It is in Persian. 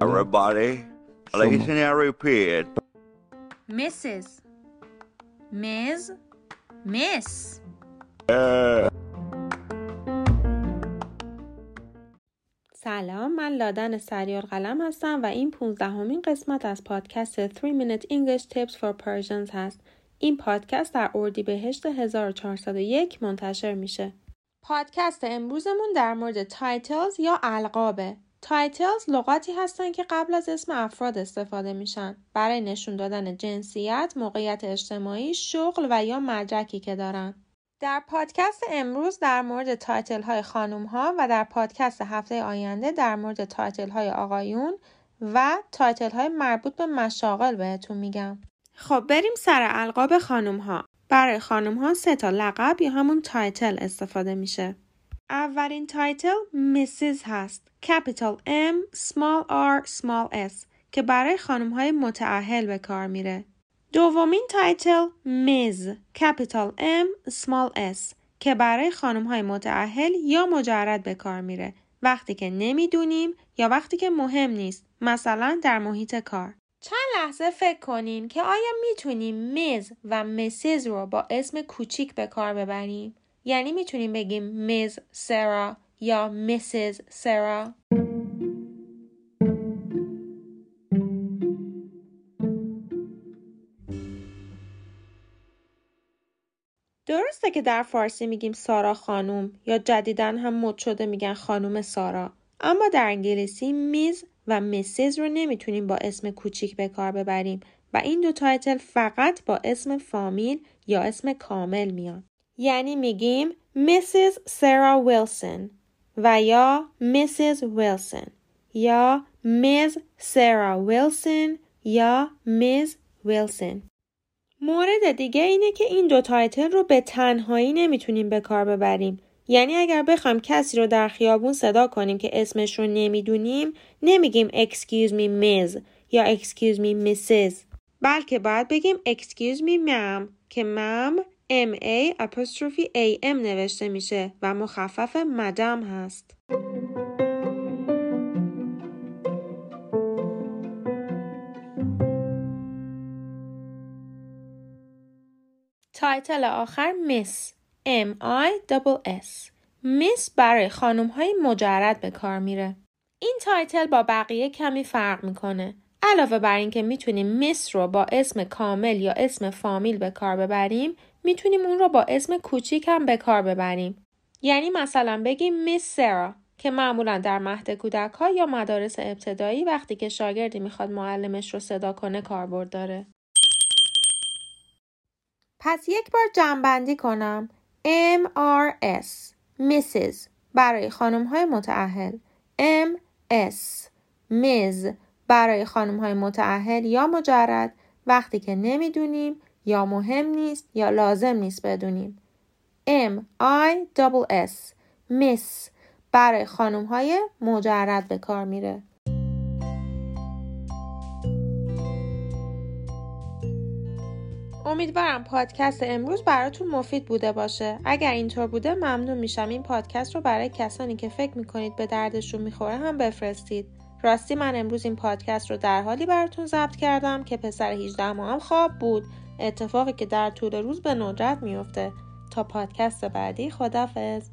Everybody, listen and repeat. Mrs. Ms. Miss. سلام من لادن سریار قلم هستم و این 15 همین قسمت از پادکست 3 Minute English Tips for Persians هست. این پادکست در اردیبهشت 1401 منتشر میشه. پادکست امروزمون در مورد تایتلز یا القابه. titles لغاتی هستن که قبل از اسم افراد استفاده میشن برای نشون دادن جنسیت، موقعیت اجتماعی، شغل و یا مدرکی که دارن. در پادکست امروز در مورد title های خانوم ها و در پادکست هفته آینده در مورد title های آقایون و title های مربوط به مشاغل بهتون میگم. خب بریم سر القاب خانوم ها. برای خانوم ها سه تا لقب یا همون title استفاده میشه. اولین title Mrs. هست. Capital M Small R Small S که برای خانم های متاهل به کار میره. دومین title Ms. Capital M Small S که برای خانم های متاهل یا مجرد به کار میره. وقتی که نمی‌دونیم یا وقتی که مهم نیست. مثلا در محیط کار. چند لحظه فکر کنین که آیا می‌تونیم Ms. و Mrs. رو با اسم کوچیک به کار ببریم؟ یعنی می‌تونیم بگیم Ms. سارا یا Mrs. سارا درسته که در فارسی میگیم سارا خانوم یا جدیدا هم مد شده میگن خانوم سارا. اما در انگلیسی Ms. و Mrs. رو نمی‌تونیم با اسم کوچیک به کار ببریم و این دو title فقط با اسم فامیل یا اسم کامل میان. یعنی میگیم Mrs. سارا ویلسون و یا Mrs. ویلسون یا Ms. سارا ویلسون یا Ms. ویلسون مورد دیگه اینه که این دو title رو به تنهایی نمی‌تونیم به کار ببریم یعنی اگر بخوایم کسی رو در خیابون صدا کنیم که اسمش رو نمی‌دونیم نمیگیم excuse me miss یا excuse me mrs بلکه باید بگیم excuse me ma'am که ma'am M A apostrophe A M نوشته میشه و مخفف مدام هست. تایتل آخر میس M I S میس برای خانم های مجرد به کار میره. این title با بقیه کمی فرق می‌کنه. علاوه بر اینکه می‌تونیم Miss رو با اسم کامل یا اسم فامیل به کار ببریم می‌تونیم اون رو با اسم کوچیک هم به کار ببریم. یعنی مثلا بگیم Miss سارا که معمولا در مهد کودک ها یا مدارس ابتدایی وقتی که شاگردی می‌خواد معلمش رو صدا کنه کاربرد داره. پس یک بار جمعبندی کنم. M R S Mrs برای خانم های متعهل M S Ms برای خانم های متعهل یا مجرد وقتی که نمی‌دونیم یا مهم نیست یا لازم نیست بدونیم. M I S Miss برای خانم های مجرد به کار میره. امیدوارم پادکست امروز براتون مفید بوده باشه. اگر اینطور بوده ممنون میشم این پادکست رو برای کسانی که فکر می‌کنید به دردشون می‌خوره هم بفرستید. راستی من امروز این پادکست رو در حالی براتون ضبط کردم که پسر 18 ماهم خواب بود. اتفاقی که در طول روز به ندرت میفته تا پادکست بعدی خدافظ